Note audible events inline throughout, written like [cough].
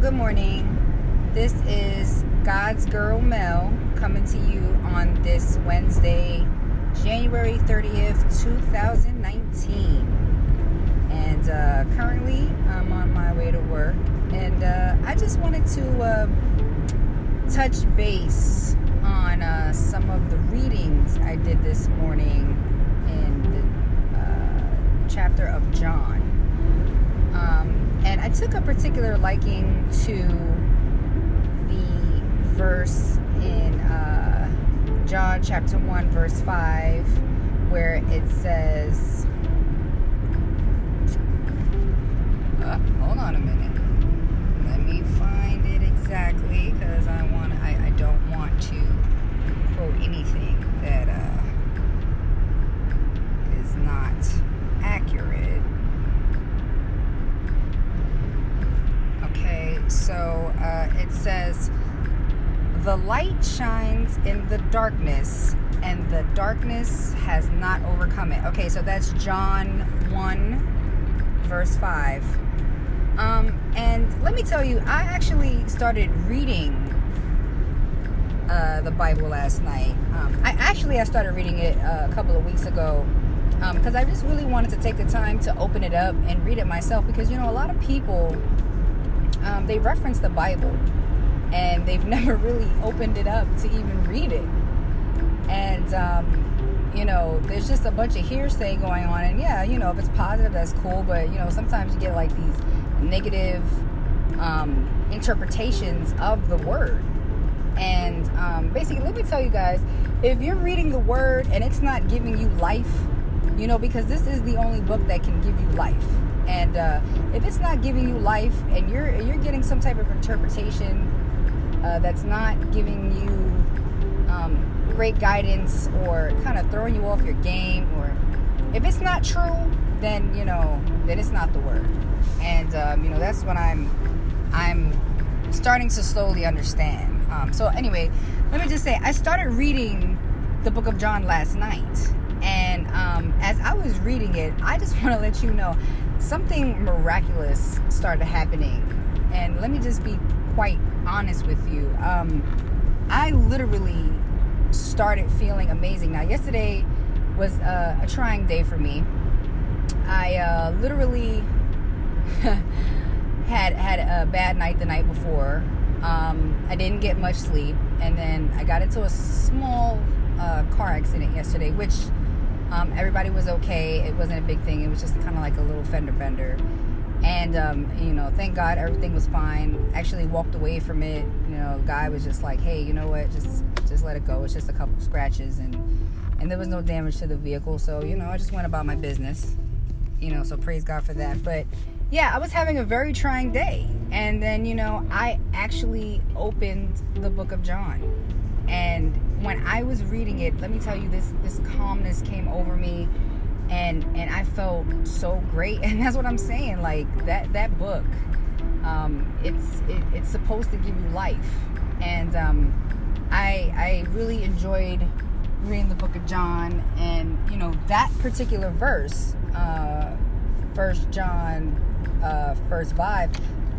Good morning. This is God's Girl Mel coming to you on this Wednesday, January 30th, 2019. And uh, currently, I'm on my way to work. And uh, I just wanted to uh, touch base on uh, some of the readings I did this morning in the uh, chapter of John. Um, and I took a particular liking to the verse in uh, John chapter 1, verse 5, where it says, uh, hold on a minute. Let me find it exactly because I want I, I don't want to quote anything that uh, is not accurate. Okay, so uh, it says, The light shines in the darkness, and the darkness has not overcome it. Okay, so that's John 1, verse 5. Um, and let me tell you, I actually started reading uh, the Bible last night. Um, I actually I started reading it uh, a couple of weeks ago because um, I just really wanted to take the time to open it up and read it myself because you know a lot of people um, they reference the Bible and they've [laughs] never really opened it up to even read it. And, um, you know, there's just a bunch of hearsay going on. And yeah, you know, if it's positive, that's cool. But, you know, sometimes you get like these negative um, interpretations of the word. And um, basically, let me tell you guys if you're reading the word and it's not giving you life, you know, because this is the only book that can give you life and uh, if it's not giving you life, and you're you're getting some type of interpretation uh, that's not giving you um, great guidance or kind of throwing you off your game, or if it's not true, then you know then it's not the word. And um, you know that's what I'm I'm starting to slowly understand. Um, so anyway, let me just say I started reading the book of John last night. And um, as I was reading it, I just [laughs] want to let you know something miraculous started happening. And let me just be quite honest with you. Um, I literally started feeling amazing. Now, yesterday was uh, a trying day for me. I uh, literally [laughs] had had a bad night the night before. Um, I didn't get much sleep, and then I got into a small uh, car accident yesterday, which um, everybody was okay. It wasn't a big thing. It was just kind of like a little fender bender. And, um, you know, thank God everything was fine. Actually walked away from it. You know, the guy was just like, hey, you know what? Just just let it go. It's just a couple scratches. And, and there was no damage to the vehicle. So, you know, I just went about my business. You know, so praise God for that. But, yeah, I was having a very trying day. And then, you know, I actually opened the book of John. And when I was reading it, let me tell you this this calmness came over me. And and I felt so great. [laughs] And that's what I'm saying like that that book um, it's it, it's supposed to give you life. And um, I I really enjoyed reading the book of John. And you know that particular verse uh, first John uh, verse 5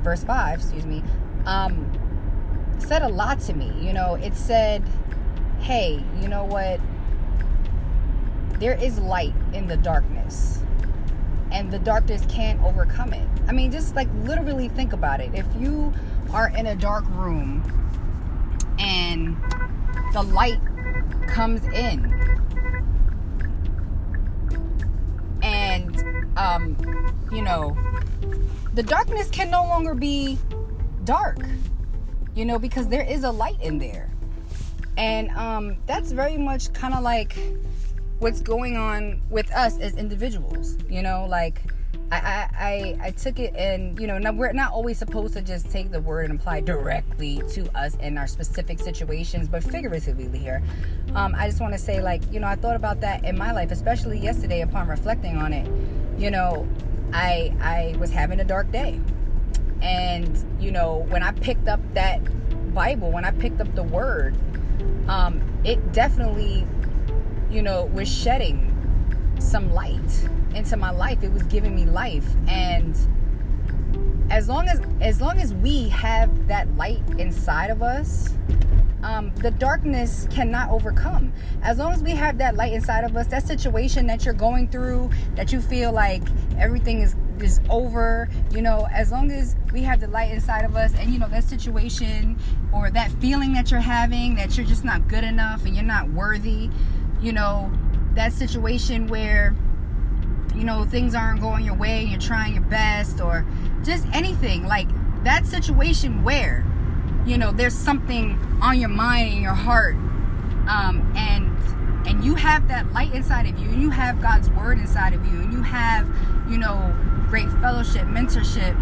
verse 5 excuse me um, said a lot to me you know it said hey, you know what? There is light in the darkness, and the darkness can't overcome it. I mean, just like literally think about it. If you are in a dark room and the light comes in, and, um, you know, the darkness can no longer be dark, you know, because there is a light in there. And um, that's very much kind of like what's going on with us as individuals. You know, like I, I, I took it and you know now we're not always supposed to just take the word and apply directly to us in our specific situations but figuratively here. Um, i just want to say like you know i thought about that in my life especially yesterday upon reflecting on it. You know i i was having a dark day and you know when i picked up that bible when i picked up the word um, it definitely, you know, was shedding some light into my life. It was giving me life. And, as long as as long as we have that light inside of us um, the darkness cannot overcome. As long as we have that light inside of us, that situation that you're going through, that you feel like everything is is over, you know, as long as we have the light inside of us, and you know that situation or that feeling that you're having that you're just not good enough and you're not worthy, you know, that situation where you know things aren't going your way, you're trying your best, or just anything like that situation where you know there's something on your mind and your heart um, and and you have that light inside of you and you have god's word inside of you and you have you know great fellowship mentorship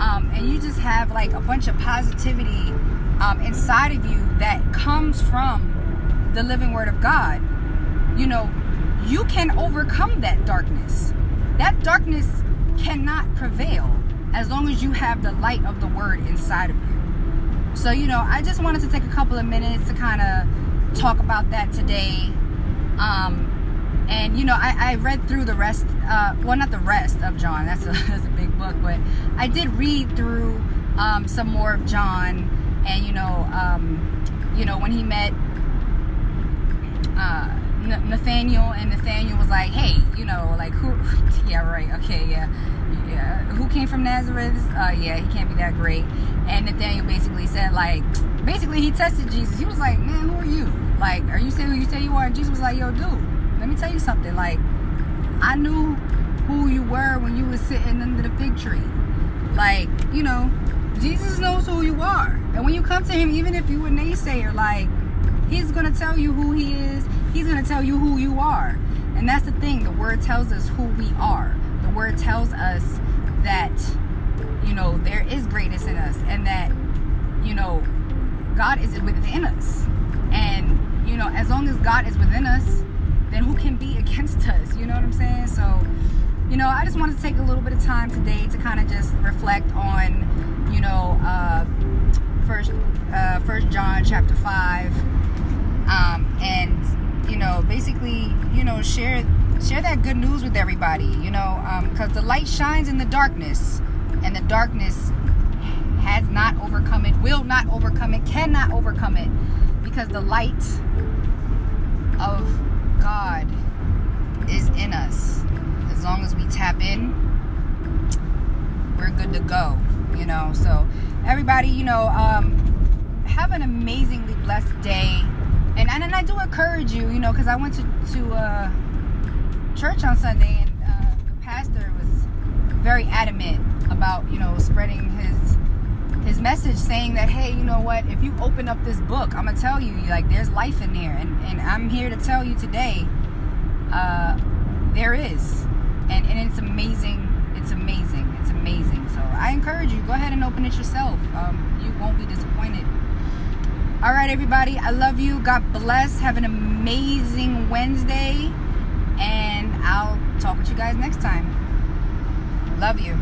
um, and you just have like a bunch of positivity um, inside of you that comes from the living word of god. You know you can overcome that darkness. That darkness cannot prevail as long as you have the light of the word inside of you. So, you know, I just wanted to take a couple of minutes to kind of talk about that today. And, you know, I, I read through the rest, uh, well, not the rest of John, that's a, [laughs] that's a big book, but I did read through um, some more of John. And, you know, um, you know, when he met uh, Nathaniel, and Nathaniel was like, hey, you know, like, who, [laughs] yeah, right, okay, yeah yeah, who came from Nazareth? Uh, yeah, he can't be that great. And Nathaniel basically said, like, basically he tested Jesus. He was like, man, who are you? Like, are you saying who you say you are? And Jesus was like, yo, dude, let me tell you something. Like, I knew who you were when you was sitting under the fig tree. Like, you know, Jesus knows who you are. And when you come to him, even if you were a naysayer, like, he's going to tell you who he is. He's going to tell you who you are. And that's the thing. The word tells us who we are the word tells us that you know there is greatness in us and that you know God is within us and you know as long as God is within us then who can be against [laughs] us you know what I'm saying? So you know I just wanted to take a little bit of time today to kind of just reflect on you know uh, first uh, first John chapter 5 um, and you know basically you know share share that good news with everybody, you know, because um, the light shines in the darkness, and the darkness has not overcome it, will not overcome it, cannot overcome it, because the light of God is in us. As long as we tap in, we're good to go, you know. So, everybody, you know, um, have an amazingly blessed day. And, and, and I do encourage you, you know, because I went to, to uh, church on Sunday, and uh, the pastor was very adamant about you know spreading his his message, saying that hey, you know what? If you open up this book, I'm gonna tell you like there's life in there, and and I'm here to tell you today, uh, there is, and and it's amazing. It's amazing. It's amazing. So I encourage you, go ahead and open it yourself. Um, you won't be disappointed. All right, everybody. I love you. God bless. Have an amazing Wednesday. And I'll talk with you guys next time. Love you.